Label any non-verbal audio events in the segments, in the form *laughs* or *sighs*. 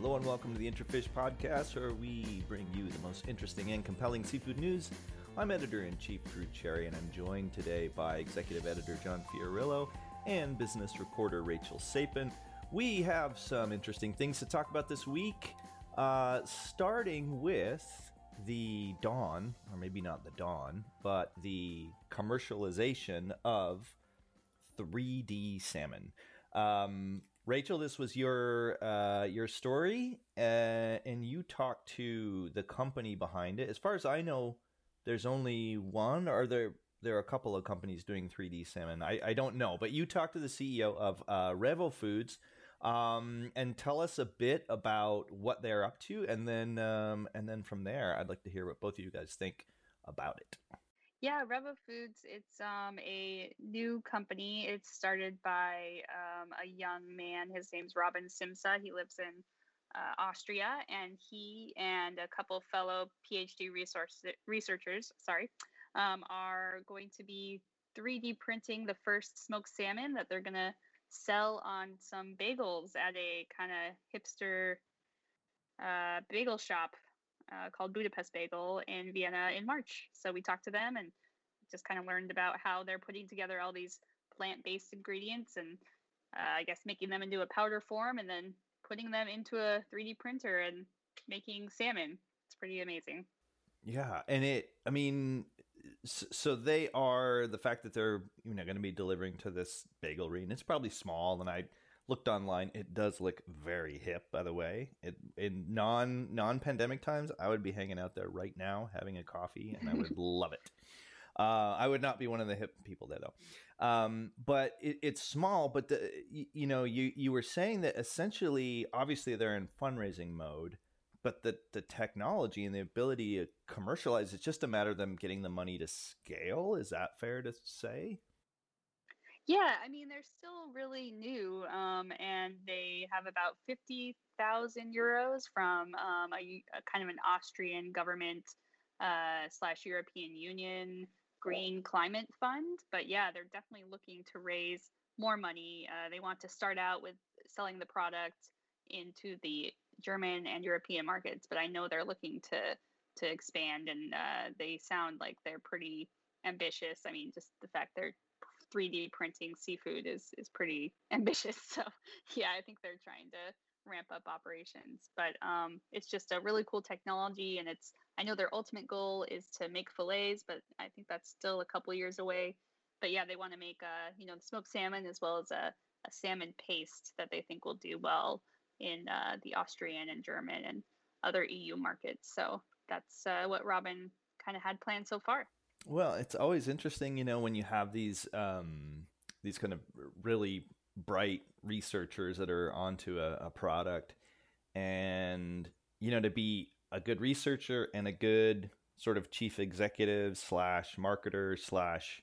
Hello and welcome to the Intrafish Podcast, where we bring you the most interesting and compelling seafood news. I'm editor in chief Drew Cherry, and I'm joined today by executive editor John Fiorillo and business reporter Rachel Sapin. We have some interesting things to talk about this week, uh, starting with the dawn, or maybe not the dawn, but the commercialization of 3D salmon. Um, Rachel, this was your uh, your story, uh, and you talked to the company behind it. As far as I know, there's only one, or there there are a couple of companies doing 3D salmon. I, I don't know, but you talked to the CEO of uh, Revo Foods, um, and tell us a bit about what they're up to, and then um, and then from there, I'd like to hear what both of you guys think about it. Yeah, Revo Foods, it's um, a new company. It's started by um, a young man. His name's Robin Simsa. He lives in uh, Austria, and he and a couple fellow PhD resource, researchers, sorry, um, are going to be 3D printing the first smoked salmon that they're going to sell on some bagels at a kind of hipster uh, bagel shop uh, called Budapest Bagel in Vienna in March. So we talked to them and just kind of learned about how they're putting together all these plant based ingredients and uh, I guess making them into a powder form and then putting them into a 3D printer and making salmon. It's pretty amazing. Yeah, and it. I mean, so they are the fact that they're you know going to be delivering to this bagelry, and it's probably small, and I looked online. It does look very hip, by the way. It in non non pandemic times, I would be hanging out there right now having a coffee, and I would *laughs* love it. Uh, I would not be one of the hip people there though. Um, but it, it's small. But the, you, you, know, you you were saying that essentially, obviously, they're in fundraising mode. But the, the technology and the ability to commercialize, it's just a matter of them getting the money to scale. Is that fair to say? Yeah, I mean, they're still really new, um, and they have about 50,000 euros from um, a, a, kind of an Austrian government uh, slash European Union Green Climate Fund. But yeah, they're definitely looking to raise more money. Uh, they want to start out with selling the product into the German and European markets, but I know they're looking to to expand, and uh, they sound like they're pretty ambitious. I mean, just the fact they're 3D printing seafood is is pretty *laughs* ambitious. So yeah, I think they're trying to ramp up operations. But um, it's just a really cool technology, and it's I know their ultimate goal is to make fillets, but I think that's still a couple years away. But yeah, they want to make a you know the smoked salmon as well as a, a salmon paste that they think will do well in uh, the Austrian and German and other EU markets. So that's uh, what Robin kind of had planned so far. Well, it's always interesting, you know, when you have these um, these kind of really bright researchers that are onto a, a product, and you know, to be a good researcher and a good sort of chief executive slash marketer slash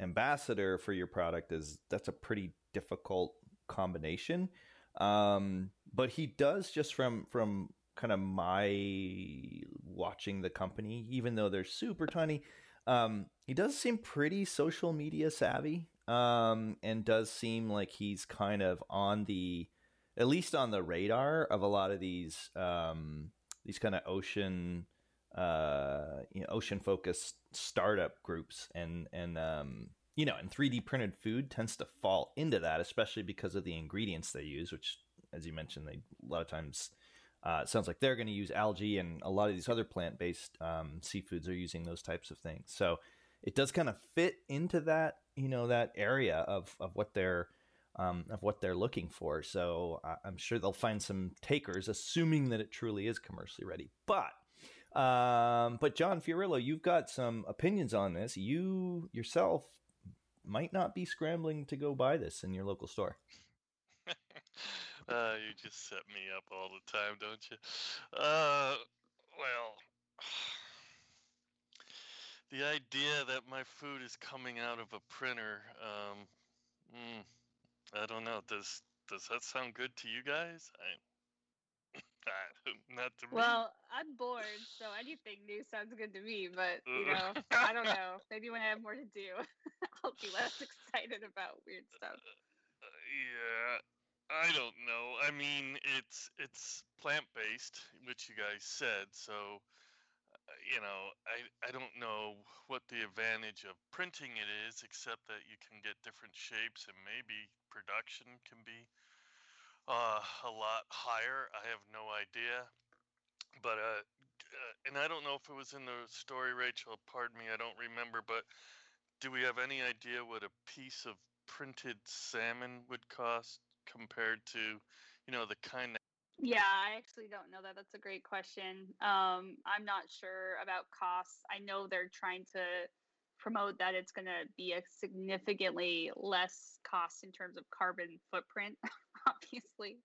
ambassador for your product is that's a pretty difficult combination. Um, but he does just from from kind of my watching the company, even though they're super tiny, um, he does seem pretty social media savvy, um, and does seem like he's kind of on the, at least on the radar of a lot of these um, these kind of ocean, uh, you know, ocean focused startup groups, and and um, you know, and 3D printed food tends to fall into that, especially because of the ingredients they use, which, as you mentioned, they a lot of times uh, sounds like they're going to use algae, and a lot of these other plant based um, seafoods are using those types of things. So it does kind of fit into that you know that area of of what they're um, of what they're looking for. So I'm sure they'll find some takers, assuming that it truly is commercially ready. But um, but John Fiorillo, you've got some opinions on this. You yourself might not be scrambling to go buy this in your local store. *laughs* uh, you just set me up all the time, don't you? Uh, well, *sighs* the idea that my food is coming out of a printer, um, mm, I don't know. Does does that sound good to you guys? *coughs* I, not to me. Well, I'm bored, so anything new sounds good to me. But you know, I don't know. Maybe when I have more to do, *laughs* I'll be less *laughs* excited about weird stuff. Uh, *laughs* yeah, I don't know. I mean, it's it's plant based, which you guys said. So, uh, you know, I I don't know what the advantage of printing it is, except that you can get different shapes and maybe production can be uh, a lot higher. I have no idea. But uh, uh, and I don't know if it was in the story, Rachel. Pardon me, I don't remember. But do we have any idea what a piece of printed salmon would cost compared to, you know, the kind? That- yeah, I actually don't know that. That's a great question. Um, I'm not sure about costs. I know they're trying to promote that it's going to be a significantly less cost in terms of carbon footprint *laughs* obviously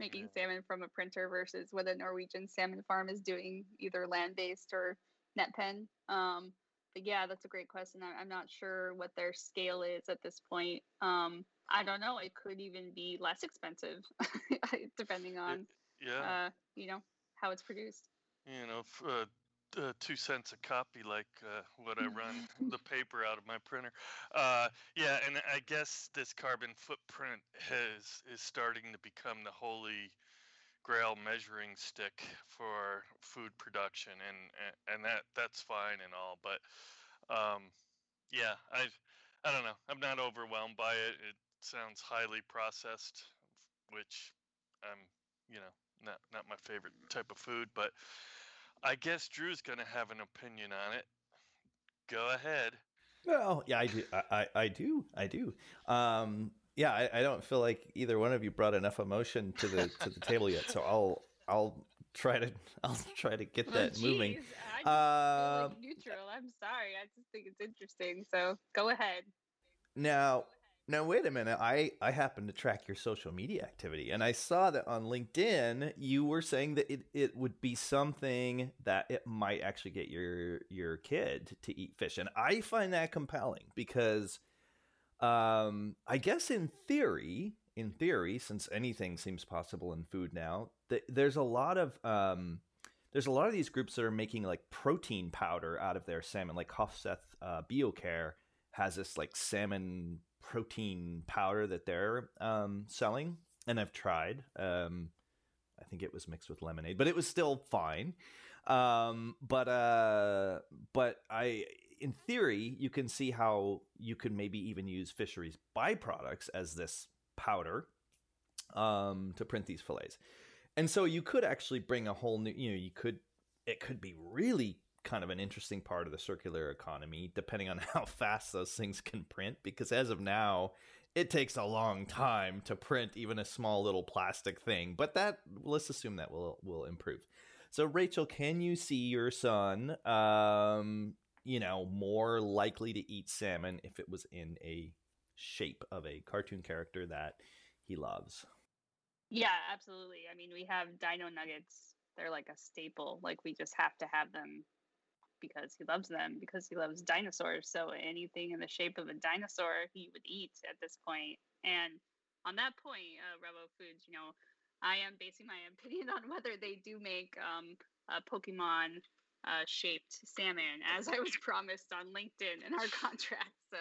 making yeah. salmon from a printer versus what a norwegian salmon farm is doing either land-based or net pen um, yeah that's a great question. I, am not sure what their scale is at this point. Um, i don't know. It could even be less expensive *laughs* depending on yeah. uh, you know how it's produced. You know uh, uh, two cents a copy, like uh, what I run *laughs* the paper out of my printer. Uh, yeah, and I guess this carbon footprint has is starting to become the holy grail measuring stick for food production, and and that that's fine and all, but um, yeah, I I don't know. I'm not overwhelmed by it. It sounds highly processed, which I'm you know not not my favorite type of food, but I guess Drew's to have an opinion on it. Go ahead. Well, yeah, I do. I, I, I do. I do. Um, yeah, I, I, don't feel like either one of you brought enough emotion to the to the table yet. So I'll I'll try to *laughs* I'll try to get oh, that oh, moving. I uh, like neutral. I'm sorry. I just think it's interesting. So go ahead. Now, now, wait a minute. I, I happen to track your social media activity, and I saw that on LinkedIn you were saying that it, it would be something that it might actually get your your kid to eat fish, and I find that compelling because, um, I guess in theory, in theory, since anything seems possible in food now, th- there's a lot of um, there's a lot of these groups that are making like protein powder out of their salmon, like Hofseth uh, BioCare has this like salmon protein powder that they're um, selling, and I've tried. Um, I think it was mixed with lemonade, but it was still fine. Um, but uh, but I, in theory, you can see how you could maybe even use fisheries byproducts as this powder um, to print these fillets. And so you could actually bring a whole new, you know, you could, it could be really kind of an interesting part of the circular economy, depending on *laughs* how fast those things can print. Because as of now, it takes a long time to print even a small little plastic thing. But that let's assume that will will improve. So Rachel, can you see your son, um, you know, more likely to eat salmon if it was in a shape of a cartoon character that he loves? Yeah, absolutely. I mean, we have dino nuggets. They're like a staple. Like we just have to have them because he loves them because he loves dinosaurs. So anything in the shape of a dinosaur he would eat at this point. And on that point, uh, Revo Foods, you know, I am basing my *laughs* opinion on whether they do make um, a Pokemon uh, shaped salmon, as I was *laughs* promised on LinkedIn in our contract. So,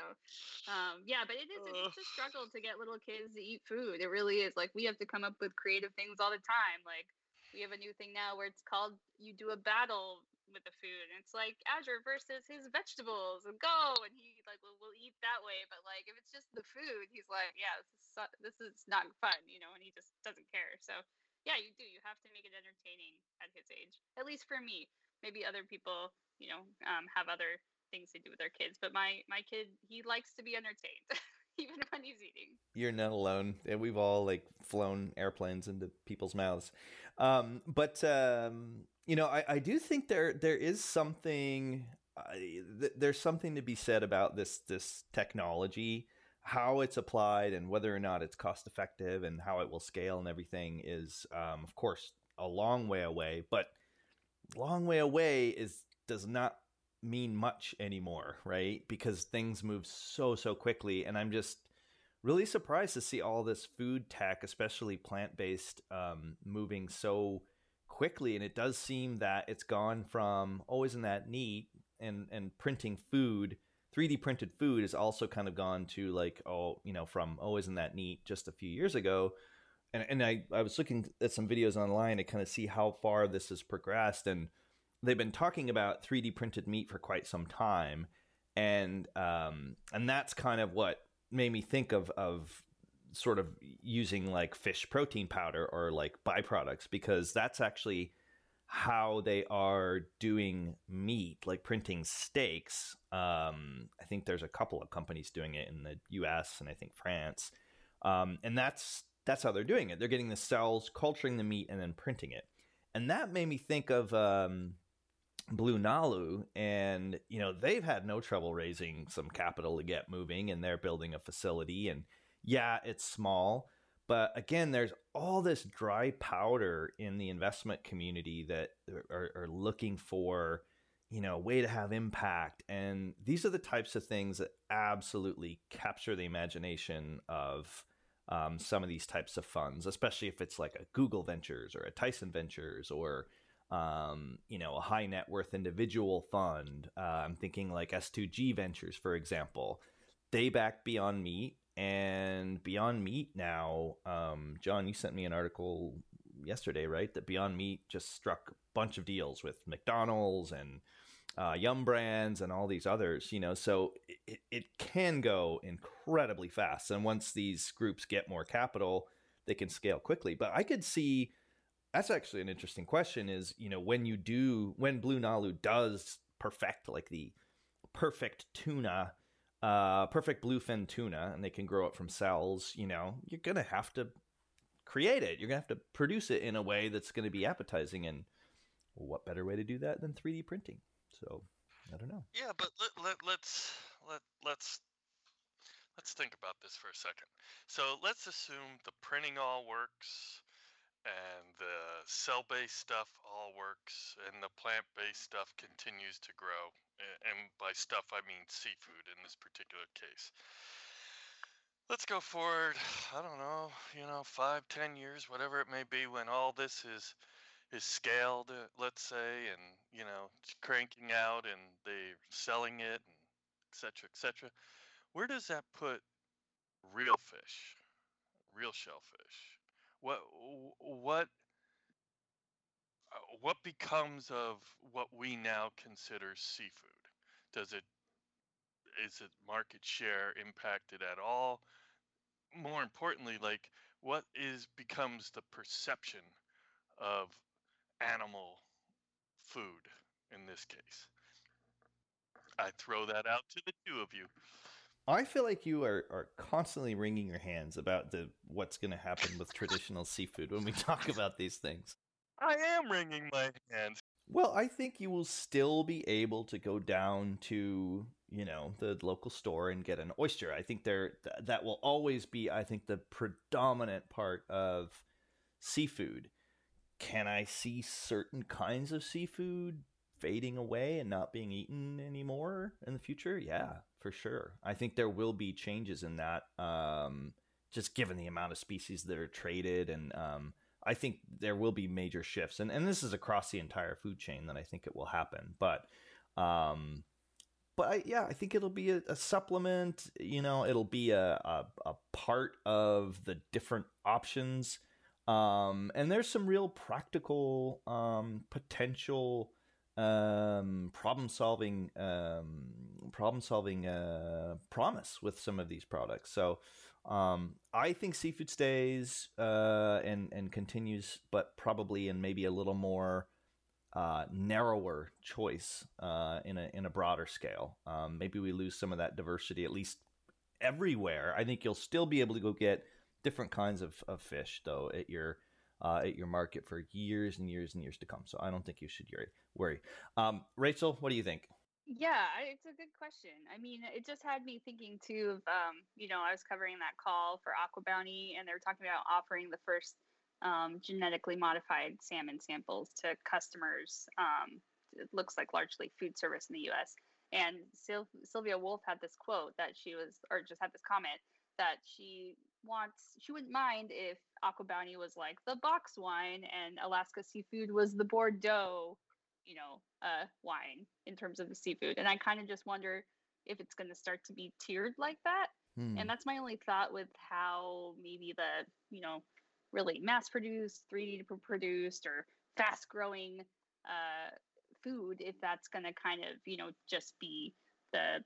um, yeah, but it is it's a struggle to get little kids to eat food. It really is. Like we have to come up with creative things all the time. Like we have a new thing now where it's called you do a battle with the food. And it's like Azure versus his vegetables and go. And he like will, will eat that way. But like if it's just the food, he's like, yeah, this is this is not fun, you know. And he just doesn't care. So yeah, you do. You have to make it entertaining at his age. At least for me. Maybe other people, you know, um, have other things to do with their kids. But my my kid, he likes to be entertained. *laughs* even when he's eating. You're not alone. We've all like flown airplanes into people's mouths. Um, but um, you know, I, I do think there there is something uh, th- there's something to be said about this this technology, how it's applied, and whether or not it's cost effective, and how it will scale and everything is, um, of course, a long way away. But long way away is does not mean much anymore, right? Because things move so so quickly, and I'm just really surprised to see all this food tech, especially plant based, um, moving so quickly. And it does seem that it's gone from always in that neat and and printing food. 3D printed food has also kind of gone to like oh you know from always in that neat just a few years ago. And and I I was looking at some videos online to kind of see how far this has progressed, and they've been talking about 3D printed meat for quite some time, and um and that's kind of what made me think of of sort of using like fish protein powder or like byproducts because that's actually how they are doing meat, like printing steaks. Um, I think there's a couple of companies doing it in the U.S. and I think France, um, and that's that's how they're doing it. They're getting the cells, culturing the meat, and then printing it. And that made me think of um, BlueNalu, and you know they've had no trouble raising some capital to get moving, and they're building a facility. And yeah, it's small, but again, there's all this dry powder in the investment community that are, are looking for, you know, a way to have impact. And these are the types of things that absolutely capture the imagination of um, some of these types of funds, especially if it's like a Google Ventures or a Tyson Ventures or um, you know, a high net worth individual fund. Uh, I'm thinking like S2G Ventures, for example. They back Beyond Meat and Beyond Meat now, um, John, you sent me an article yesterday, right? That Beyond Meat just struck a bunch of deals with McDonald's and uh, Yum Brands and all these others, you know. So it, it can go incredibly fast. And once these groups get more capital, they can scale quickly. But I could see that's actually an interesting question is, you know, when you do, when BlueNalu does perfect like the perfect tuna uh, perfect bluefin tuna and they can grow it from cells, you know, you're going to have to create it. You're going to have to produce it in a way that's going to be appetizing. And what better way to do that than 3D printing? So I don't know. Yeah, but let, let, let's let let's let's think about this for a second. So let's assume the printing all works and the cell-based stuff all works and the plant-based stuff continues to grow and by stuff I mean seafood in this particular case. Let's go forward, *sighs* I don't know, you know, five, ten years, whatever it may be, when all this is is scaled, uh, let's say, and you know, cranking out and they're selling it and et cetera, et cetera. Where does that put real fish, real shellfish? What what Uh, what becomes of what we now consider seafood? Does it is it market share impacted at all? More importantly, like what is becomes the perception of animal food in this case? I throw that out to the two of you. I feel like you are, are constantly wringing your hands about the what's going to happen with traditional seafood when we *laughs* talk about these things. I am wringing my hands. Well, I think you will still be able to go down to, you know, the local store and get an oyster. I think there that will always be I think the predominant part of seafood. Can I see certain kinds of seafood fading away and not being eaten anymore in the future? Yeah, for sure. I think there will be changes in that um, just given the amount of species that are traded and um, I think there will be major shifts, and and this is across the entire food chain that I think it will happen. But, um, but I, yeah, I think it'll be a, a supplement. You know, it'll be a, a, a part of the different options. Um, and there's some real practical um, potential um, problem solving um, problem solving uh, promise with some of these products. So um, I think seafood stays uh, and and continues, but probably in maybe a little more uh, narrower choice uh, in a in a broader scale. Um, maybe we lose some of that diversity at least everywhere. I think you'll still be able to go get different kinds of, of fish though at your uh, at your market for years and years and years to come. So I don't think you should worry. Um, Rachel, what do you think? Yeah, it's a good question. I mean, it just had me thinking too of, um, you know, I was covering that call for AquaBounty, and they were talking about offering the first um, genetically modified salmon samples to customers. Um, it looks like largely food service in the U.S. And Syl- Sylvia Wolf had this quote that she was, or just had this comment that she wants, she wouldn't mind if AquaBounty was like the box wine and Alaska Seafood was the Bordeaux you know, uh, wine in terms of the seafood. And I kind of just wonder if it's going to start to be tiered like that. Hmm. And that's my only thought with how maybe the, you know, really mass produced, 3D produced, or fast growing uh, food if that's going to kind of, you know, just be the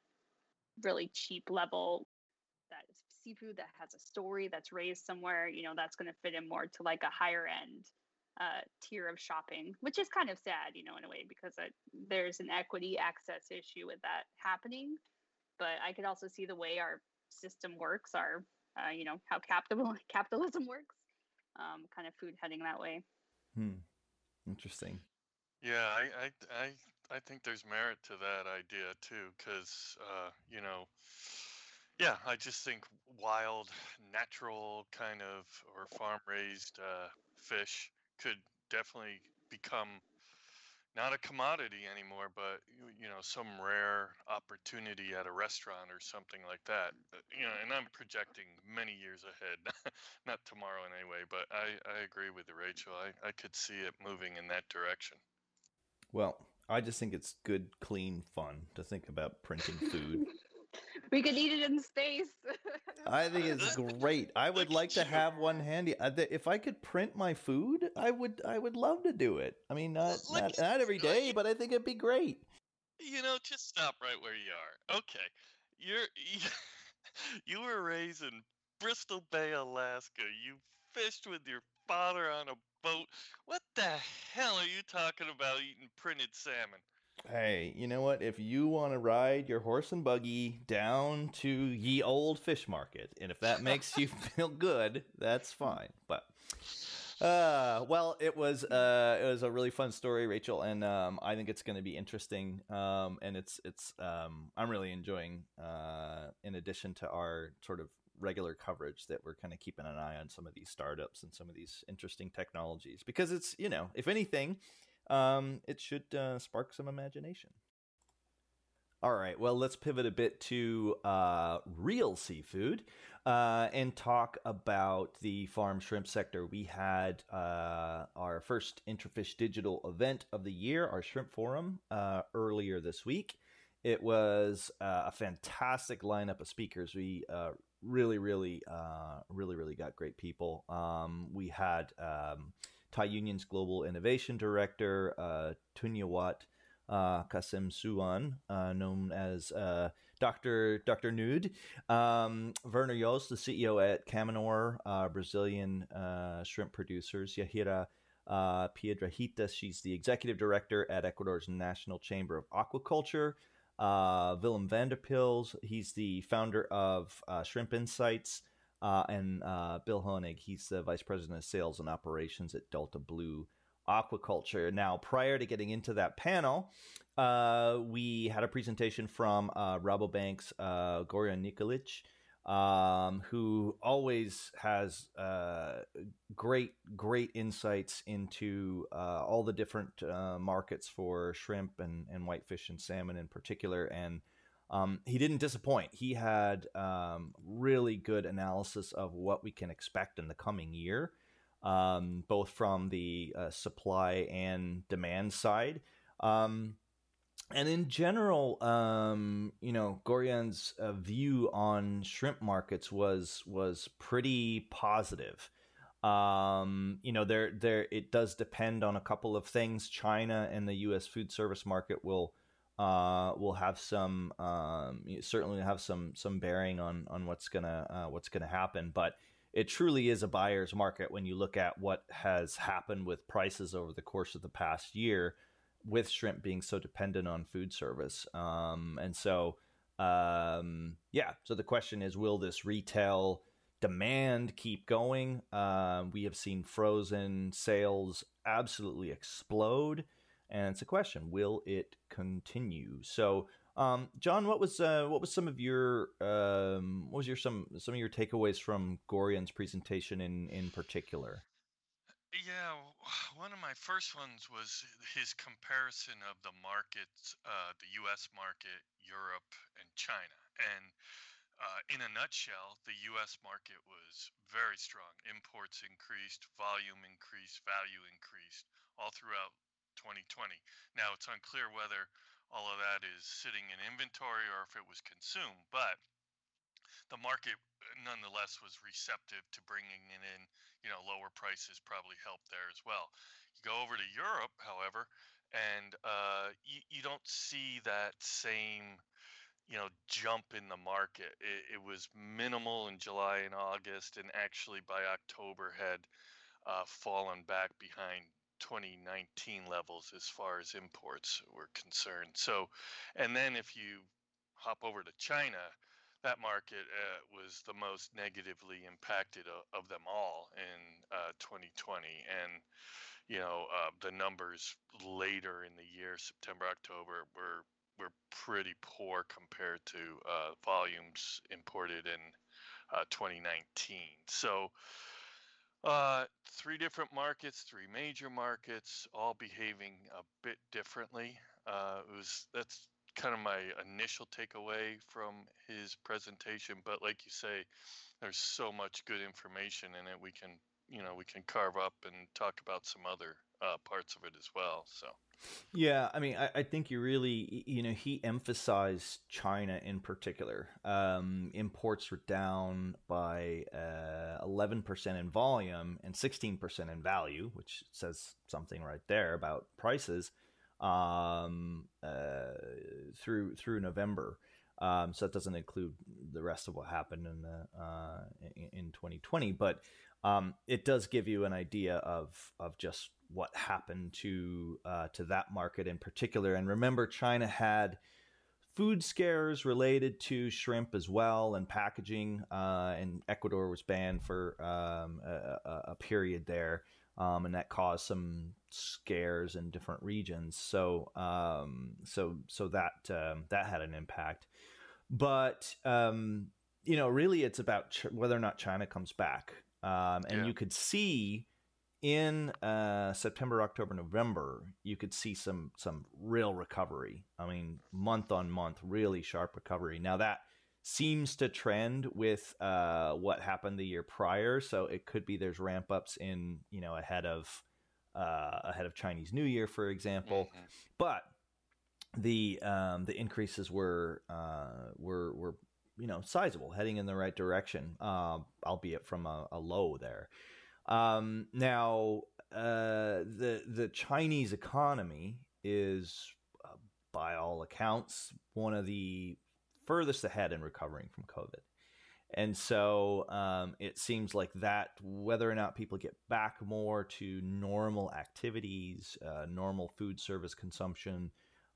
really cheap level that seafood that has a story that's raised somewhere, you know, that's going to fit in more to like a higher end uh, tier of shopping, which is kind of sad, you know, in a way, because uh, there's an equity access issue with that happening. But I could also see the way our system works, our, uh, you know, how capital *laughs* capitalism works, um, kind of food heading that way. Hmm. Interesting. Yeah, I, I, I, I think there's merit to that idea too, because uh, you know, yeah, I just think wild, natural kind of or farm raised uh, fish could definitely become not a commodity anymore, but you know, some rare opportunity at a restaurant or something like that. Uh, you know, and I'm projecting many years ahead, *laughs* not tomorrow in any way, but I, I agree with you, Rachel. I, I could see it moving in that direction. Well, I just think it's good, clean fun to think about printing food. *laughs* we could eat it in space. *laughs* I think it's great. I *laughs* would like to have one handy. Uh, if I could print my food, I would. I would love to do it. I mean, not not, not every day, but I think it'd be great. You know, just stop right where you are. Okay, you're *laughs* you were raised in Bristol Bay, Alaska. You fished with your father on a boat. What the hell are you talking about eating printed salmon? Hey, you know what? If you want to ride your horse and buggy down to ye old fish market, and if that makes you *laughs* feel good, that's fine. But uh, well, it was uh, it was a really fun story, Rachel, and um, I think it's going to be interesting. Um, and it's it's um, I'm really enjoying. Uh, in addition to our sort of regular coverage, that we're kind of keeping an eye on some of these startups and some of these interesting technologies because it's you know if anything um, it should uh, spark some imagination. All right, well, let's pivot a bit to uh, real seafood uh, and talk about the farm shrimp sector. We had uh, our first Intrafish Digital event of the year, our shrimp forum, uh, earlier this week. It was uh, a fantastic lineup of speakers. We uh, really, really, really, really got great people. Um, we had. Um, Thai Union's Global Innovation Director, uh, Tunyawat uh, Kasemsuwan, uh, known as uh, Dr. Dr. Nude, um, Werner Jost, the CEO at Camanor, uh, Brazilian uh, shrimp producers, Yahira uh, Piedrahita, she's the executive director at Ecuador's National Chamber of Aquaculture. Uh, Willem van der Pijl, he's the founder of Shrimp Insights uh, and uh, Bill Honig, he's the vice president of sales and operations at Delta Blue Aquaculture. Now, prior to getting into that panel, uh, we had a presentation from uh, Rabobank's uh, Gorjan Nikolik, um, who always has uh, great, great insights into uh, all the different markets for shrimp and, and whitefish and salmon in particular. And um, he didn't disappoint. He had um, really good analysis of what we can expect in the coming year, um, both from the uh, supply and demand side. Um, and in general, um, you know, Gorjan's uh, view on shrimp markets was was pretty positive. Um, you know, there there it does depend on a couple of things. China and the U.S. food service market will uh, will have some um, certainly have some some bearing on on what's gonna uh, what's gonna happen. But it truly is a buyer's market when you look at what has happened with prices over the course of the past year, with shrimp being so dependent on food service. Um, and so, um, yeah. So the question is, will this retail demand keep going? Uh, we have seen frozen sales absolutely explode and it's a question: Will it continue? So, um, John, what was uh, what was some of your um, what was your some some of your takeaways from Gorjan's presentation in in particular? Yeah, *sighs* one of my first ones was his comparison of the markets, uh, the U.S. market, Europe, and China, and uh, in a nutshell, the U.S. market was very strong. Imports increased, volume increased, value increased all throughout 2020. Now it's unclear whether all of that is sitting in inventory or if it was consumed, but the market nonetheless was receptive to bringing it in. You know, lower prices probably helped there as well. You go over to Europe, however, and uh, you, you don't see that same you know jump in the market it, it, was minimal in july and august and actually by october had uh, fallen back behind 2019 levels as far as imports were concerned so and then if you hop over to china that market uh, was the most negatively impacted of, of them all in uh, 2020 and you know, uh, the numbers later in the year, September, October, were were pretty poor compared to uh, volumes imported in uh, 2019. So, uh, three different markets, three major markets, all behaving a bit differently. Uh, it was that's kind of my initial takeaway from his presentation. But like you say, there's so much good information in it. We can you know we can carve up and talk about some other uh, parts of it as well. So. Yeah, I mean, I, I, think you really, you know, he emphasized China in particular. Um, imports were down by uh, 11% in volume and 16% in value, which says something right there about prices um, uh, through through November. Um, so that doesn't include the rest of what happened in the uh, in, in 2020, but um, it does give you an idea of of just what happened to uh, to that market in particular. And remember, China had food scares related to shrimp as well and packaging, uh, and Ecuador was banned for um, a, a, period there, um, and that caused some scares in different regions. So um, so so that um, that had an impact, but um, you know, really, it's about ch- whether or not China comes back. Um, and yeah. you could see in uh, September, October, November, you could see some some real recovery. I mean, month on month, really sharp recovery. Now that seems to trend with uh, what happened the year prior, so it could be there's ramp ups in you know ahead of uh, ahead of Chinese New Year, for example. Mm-hmm. But the um, the increases were uh, were were you know sizable, heading in the right direction, uh, albeit from a, a low there. Um, now, uh, the the Chinese economy is, uh, by all accounts, one of the furthest ahead in recovering from COVID. And so um, it seems like that, whether or not people get back more to normal activities, uh, normal food service consumption,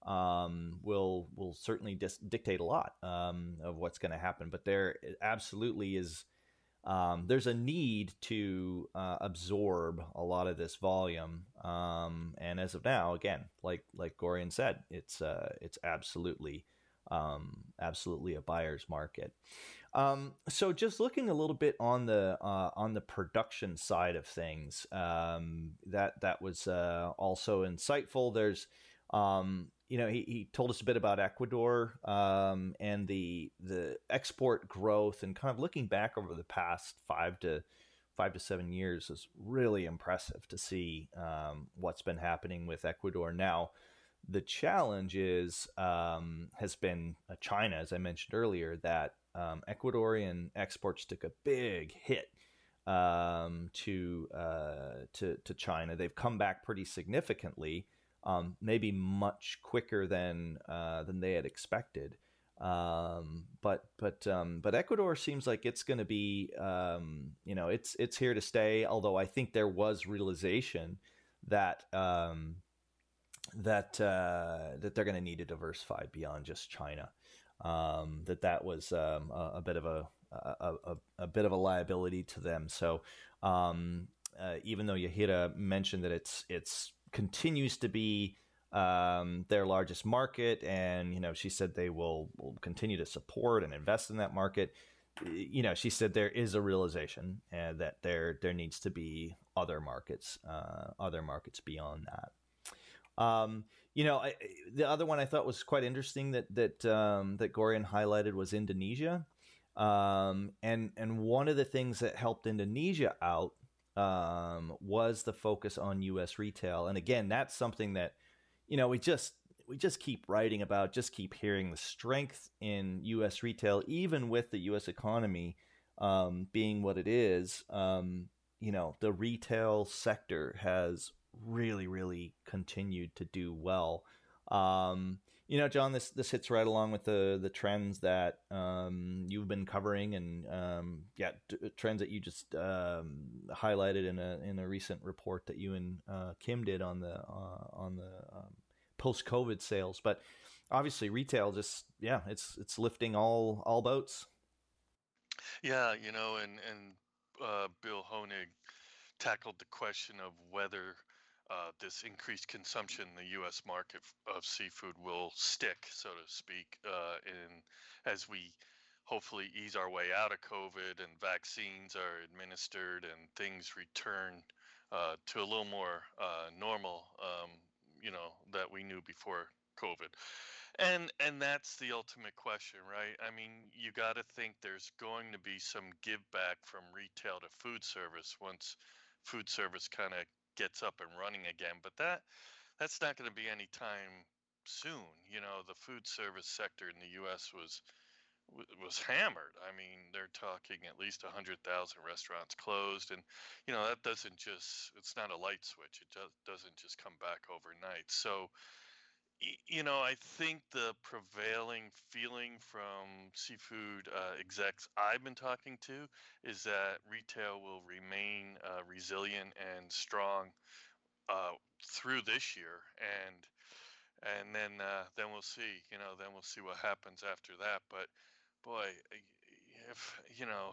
um, will will certainly dis- dictate a lot um, of what's going to happen. But there absolutely is um, there's a need to uh, absorb a lot of this volume. Um, and as of now, again, like like Gorjan said, it's uh, it's absolutely um, absolutely a buyer's market. Um, so just looking a little bit on the uh, on the production side of things, that that was uh, also insightful. There's um, you know, he, he told us a bit about Ecuador um, and the the export growth, and kind of looking back over the past five to five to seven years is really impressive to see um, what's been happening with Ecuador now. The challenge is um, has been uh, China, as I mentioned earlier, that um, Ecuadorian exports took a big hit um, to uh, to to China. They've come back pretty significantly um, maybe much quicker than uh, than they had expected. Um, but but um, but Ecuador seems like it's going to be um, you know it's it's here to stay. Although I think there was realization that um, that uh, that they're going to need to diversify beyond just China. Um, that that was a, a, bit of a, a, a, a bit of a liability to them. So um, uh, even though Yahira mentioned that it's it's continues to be um, their largest market, and you know she said they will will continue to support and invest in that market. You know, she said there is a realization uh, that there there needs to be other markets, uh, other markets beyond that. Um, you know, I, the other one I thought was quite interesting that that um, that Gorjan highlighted was Indonesia, um, and and one of the things that helped Indonesia out um, was the focus on U.S. retail, and again, that's something that you know we just we just keep writing about, just keep hearing the strength in U.S. retail, even with the U.S. economy um, being what it is, um, you know, the retail sector has really, really continued to do well. Um, you know, John, this this hits right along with the the trends that um, you've been covering, and um, yeah, t- trends that you just um, highlighted in a in a recent report that you and uh, Kim did on the uh, on the um, post COVID sales. But obviously, retail just yeah, it's it's lifting all all boats. Yeah, you know, and and uh, Bill Honig tackled the question of whether uh, this increased consumption in the U.S. market of seafood will stick, so to speak, uh, in as we hopefully ease our way out of COVID and vaccines are administered and things return uh, to a little more uh, normal, um, you know, that we knew before COVID. And and that's the ultimate question, right? I mean, you got to think there's going to be some give back from retail to food service once food service kind of gets up and running again. But that that's not going to be any time soon. You know, the food service sector in the U.S. was was hammered. I mean, they're talking at least 100,000 restaurants closed. And, you know, that doesn't just, it's not a light switch. It just doesn't just come back overnight. So, you know, I think the prevailing feeling from seafood uh, execs I've been talking to is that retail will remain uh, resilient and strong uh, through this year, and and then uh, then we'll see. You know, then we'll see what happens after that. But boy, if you know.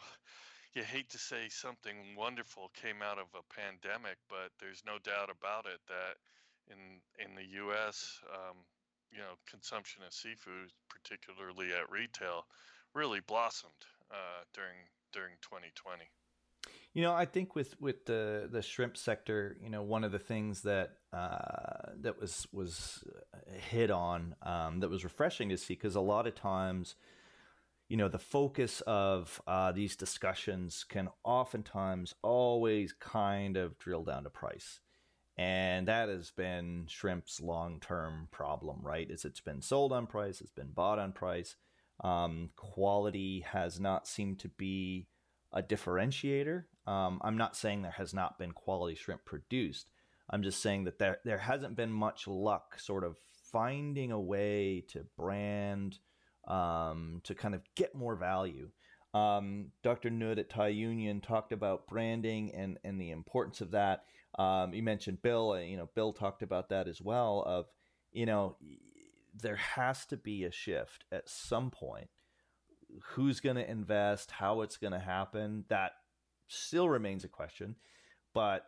You hate to say something wonderful came out of a pandemic, but there's no doubt about it that in in the U.S., um, you know, consumption of seafood, particularly at retail, really blossomed uh, during during 2020. You know, I think with with the the shrimp sector, you know, one of the things that uh, that was was hit on um, that was refreshing to see because a lot of times, you know, the focus of uh, these discussions can oftentimes always kind of drill down to price and that has been shrimp's long-term problem right is it's been sold on price it's been bought on price um, quality has not seemed to be a differentiator um, i'm not saying there has not been quality shrimp produced i'm just saying that there, there hasn't been much luck sort of finding a way to brand um, to kind of get more value um, Dr. Nood at Thai Union talked about branding and, and the importance of that. Um, you mentioned Bill. You know, Bill talked about that as well. Of you know, there has to be a shift at some point. Who's going to invest? How it's going to happen? That still remains a question, but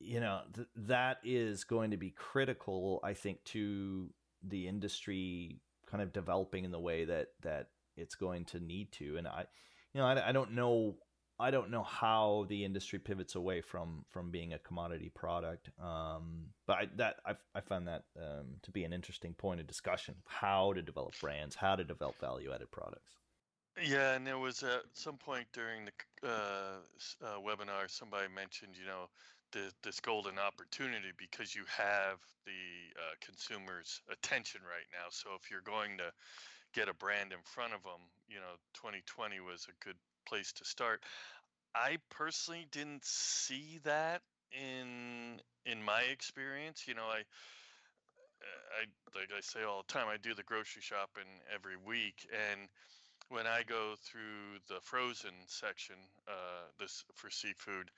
you know th- that is going to be critical. I think to the industry kind of developing in the way that that it's going to need to. And I, you know, I, I don't know I don't know how the industry pivots away from from being a commodity product. Um, but I, that I, I found that um, to be an interesting point of discussion: how to develop brands, how to develop value added products. Yeah, and there was at some point during the uh, uh, webinar, somebody mentioned, you know, the, this golden opportunity because you have the uh, consumer's attention right now. So if you're going to get a brand in front of them, you know, 2020 was a good place to start. I personally didn't see that in in my experience. You know, I I like I say all the time, I do the grocery shopping every week, and when I go through the frozen section, uh, this for seafood,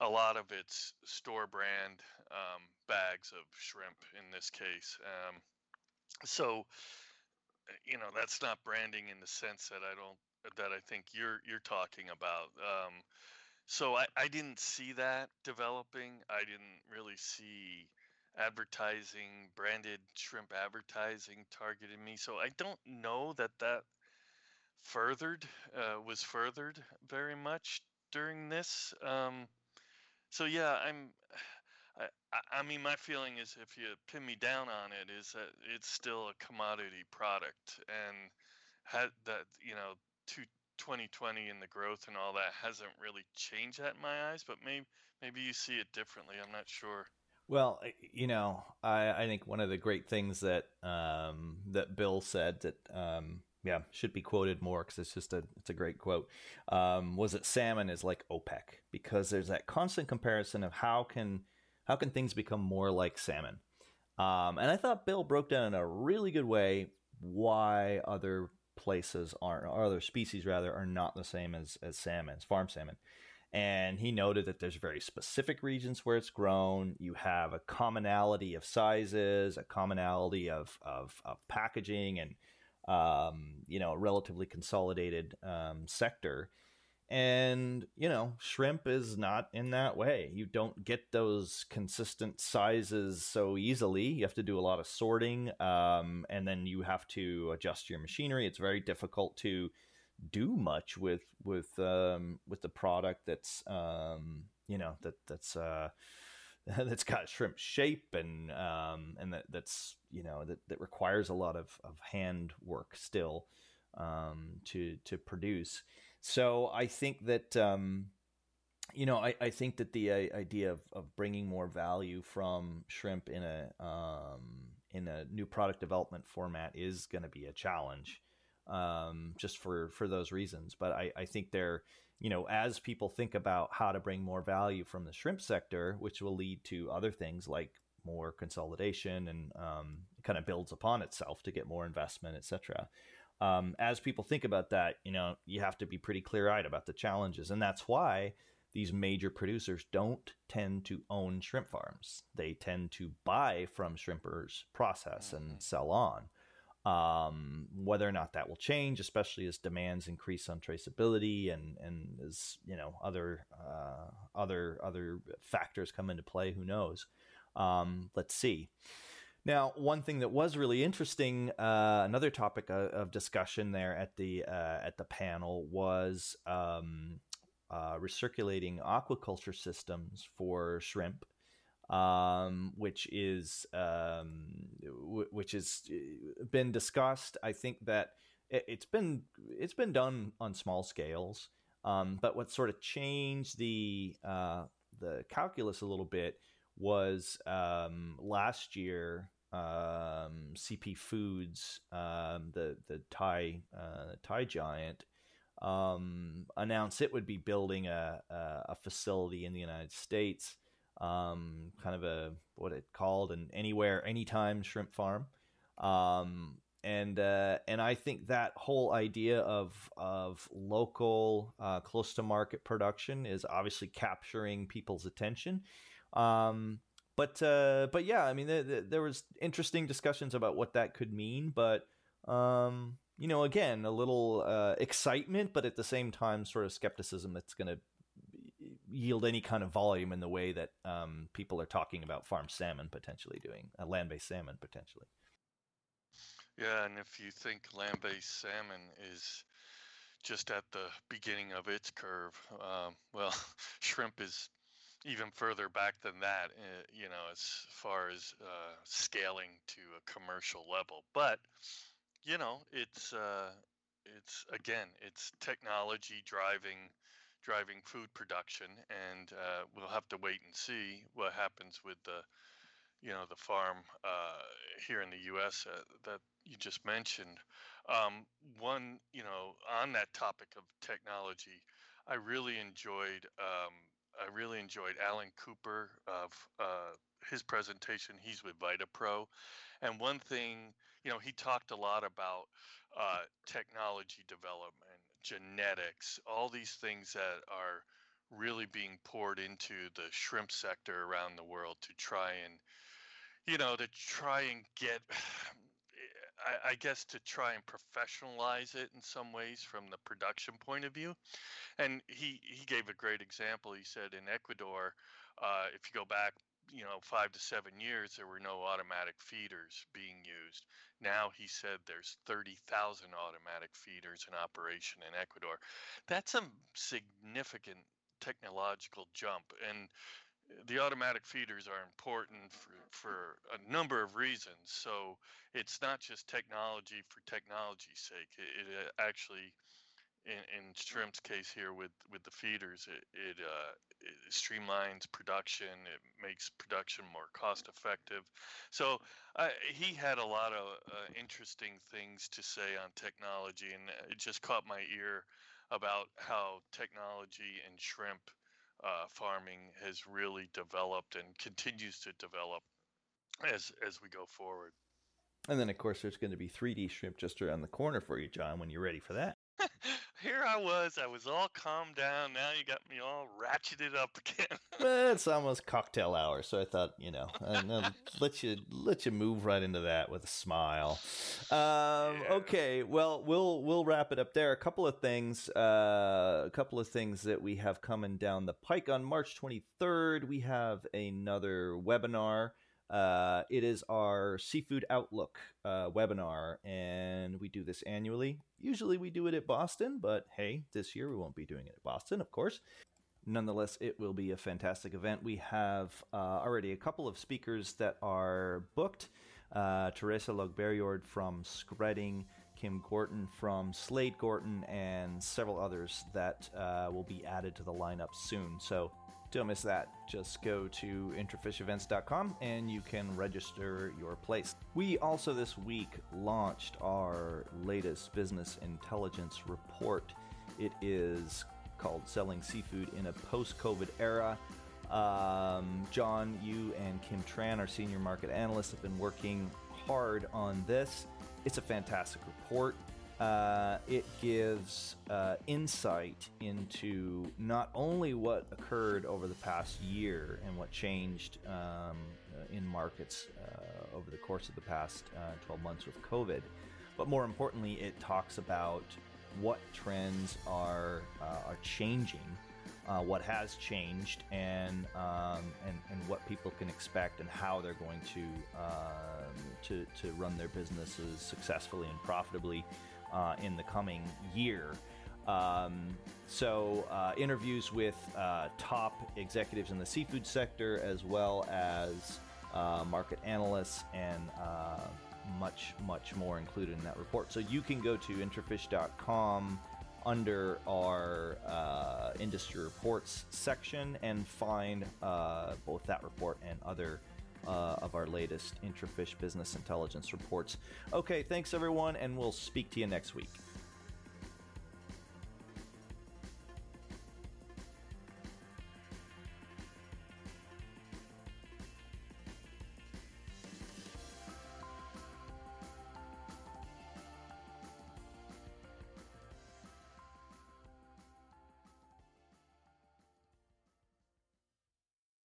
a lot of it's store brand um, bags of shrimp in this case. Um, so, you know, that's not branding in the sense that I don't that I think you're you're talking about. Um, so I, I didn't see that developing. I didn't really see advertising, branded shrimp advertising targeted me. So I don't know that that furthered uh, was furthered very much during this. Um, so yeah, I'm. I, I mean, my feeling is if you pin me down on it, is that it's still a commodity product, and had that you know to 2020 and the growth and all that hasn't really changed that in my eyes, but maybe maybe you see it differently. I'm not sure. Well, you know, I, I think one of the great things that um, that Bill said that um, yeah, should be quoted more because it's just a it's a great quote. Um, was that salmon is like OPEC because there's that constant comparison of how can how can things become more like salmon, um, and I thought Bill broke down in a really good way why other places aren't or other species rather are not the same as as salmon, as farm salmon. And he noted that there's very specific regions where it's grown. You have a commonality of sizes, a commonality of, of, of packaging, and um, you know, a relatively consolidated um, sector. And, you know, shrimp is not in that way. You don't get those consistent sizes so easily. You have to do a lot of sorting, um, and then you have to adjust your machinery. It's very difficult to do much with with um, with the product that's um, you know that that's uh, *laughs* that's got shrimp shape and um, and that that's you know that, that requires a lot of, of hand work still um, to to produce. So I think that um, you know I, I think that the uh, idea of, of bringing more value from shrimp in a um, in a new product development format is going to be a challenge um, just for for those reasons. But I, I think they're you know as people think about how to bring more value from the shrimp sector, which will lead to other things like more consolidation and um, kind of builds upon itself to get more investment, etc. Um, as people think about that, you know, you have to be pretty clear eyed about the challenges, and that's why these major producers don't tend to own shrimp farms. They tend to buy from shrimpers, process, and mm-hmm. sell on. Um, whether or not that will change, especially as demands increase on traceability and and as you know other uh, other other factors come into play, who knows? Um, let's see. Now, one thing that was really interesting, uh, another topic of, of, discussion there at the uh, at the panel was um, uh, recirculating aquaculture systems for shrimp um, which is um, w- which has uh, been discussed. I think that it, has been it's been done on small scales, um, but what sort of changed the uh, the calculus a little bit was um, last year. Um, CP Foods, um, the the Thai uh, Thai giant, announced it would be building a, a, a facility in the United States um, kind of a what it called an anywhere, anytime shrimp farm. Um, and uh, and I think that whole idea of of local, uh, close to market production is obviously capturing people's attention. Um, but uh, but yeah, I mean, the, the, there was interesting discussions about what that could mean, but um, you know, again, a little uh, excitement, but at the same time, sort of skepticism that's going to yield any kind of volume in the way that um, people are talking about farm salmon potentially doing, uh, land based salmon potentially. Yeah, and if you think land based salmon is just at the beginning of its curve, um, well, *laughs* shrimp is even further back than that, uh, you know, as far as uh, scaling to a commercial level. But, you know, it's, uh, it's again, it's technology driving driving food production, and uh, we'll have to wait and see what happens with the, you know, the farm uh, here in the U.S. Uh, that you just mentioned. Um, one, you know, on that topic of technology, I really enjoyed. Um, I really enjoyed Alan Cooper of uh, his presentation. He's with VitaPro, and one thing, you know, he talked a lot about uh, technology development genetics, all these things that are really being poured into the shrimp sector around the world to try and, you know, to try and get, *sighs* I, I guess, to try and professionalize it in some ways from the production point of view. And he, he gave a great example. He said in Ecuador, uh, if you go back you know, five to seven years, there were no automatic feeders being used. Now he said there's 30,000 automatic feeders in operation in Ecuador. That's a significant technological jump. And the automatic feeders are important for, for a number of reasons. So it's not just technology for technology's sake. It, it actually in, in shrimp's case here with with the feeders, it it, uh, it streamlines production. It makes production more cost effective. So uh, he had a lot of uh, interesting things to say on technology, and it just caught my ear about how technology and shrimp uh, farming has really developed and continues to develop as as we go forward. And then, of course, there's going to be 3D shrimp just around the corner for you, John, when you're ready for that. Here I was. I was all calmed down. Now you got me all ratcheted up *laughs* again. well, it's almost cocktail hour, so I thought, you know, I'll *laughs* let you let you move right into that with a smile. Um, yeah. Okay, well, we'll we'll wrap it up there. A couple of things, uh, a couple of things that we have coming down the pike on March 23rd. We have another webinar. Uh, it is our Seafood Outlook uh, webinar, and we do this annually. Usually we do it at Boston, but hey, this year we won't be doing it at Boston, of course. Nonetheless, it will be a fantastic event. We have uh, already a couple of speakers that are booked. Uh, Teresa Log Bergjord from Skretting, Kim Gorton from Slade Gorton, and several others that uh, will be added to the lineup soon. So don't miss that. Just go to intrafishevents.com and you can register your place. We also this week launched our latest business intelligence report. It is called Selling Seafood in a Post COVID Era. Um, John, you and Kim Tran, our senior market analyst, have been working hard on this. It's a fantastic report. Uh, it gives uh, insight into not only what occurred over the past year and what changed um, in markets uh, over the course of the past uh, 12 months with COVID, but more importantly, it talks about what trends are uh, are changing. Uh, what has changed and, um, and and what people can expect and how they're going to um, to to run their businesses successfully and profitably uh, in the coming year. Um, so, uh, interviews with uh, top executives in the seafood sector, as well as uh, market analysts, and uh, much, much more included in that report. So, you can go to intrafish.com under our uh, industry reports section and find both that report and other uh, of our latest Intrafish Business Intelligence reports. Okay, thanks everyone, and we'll speak to you next week.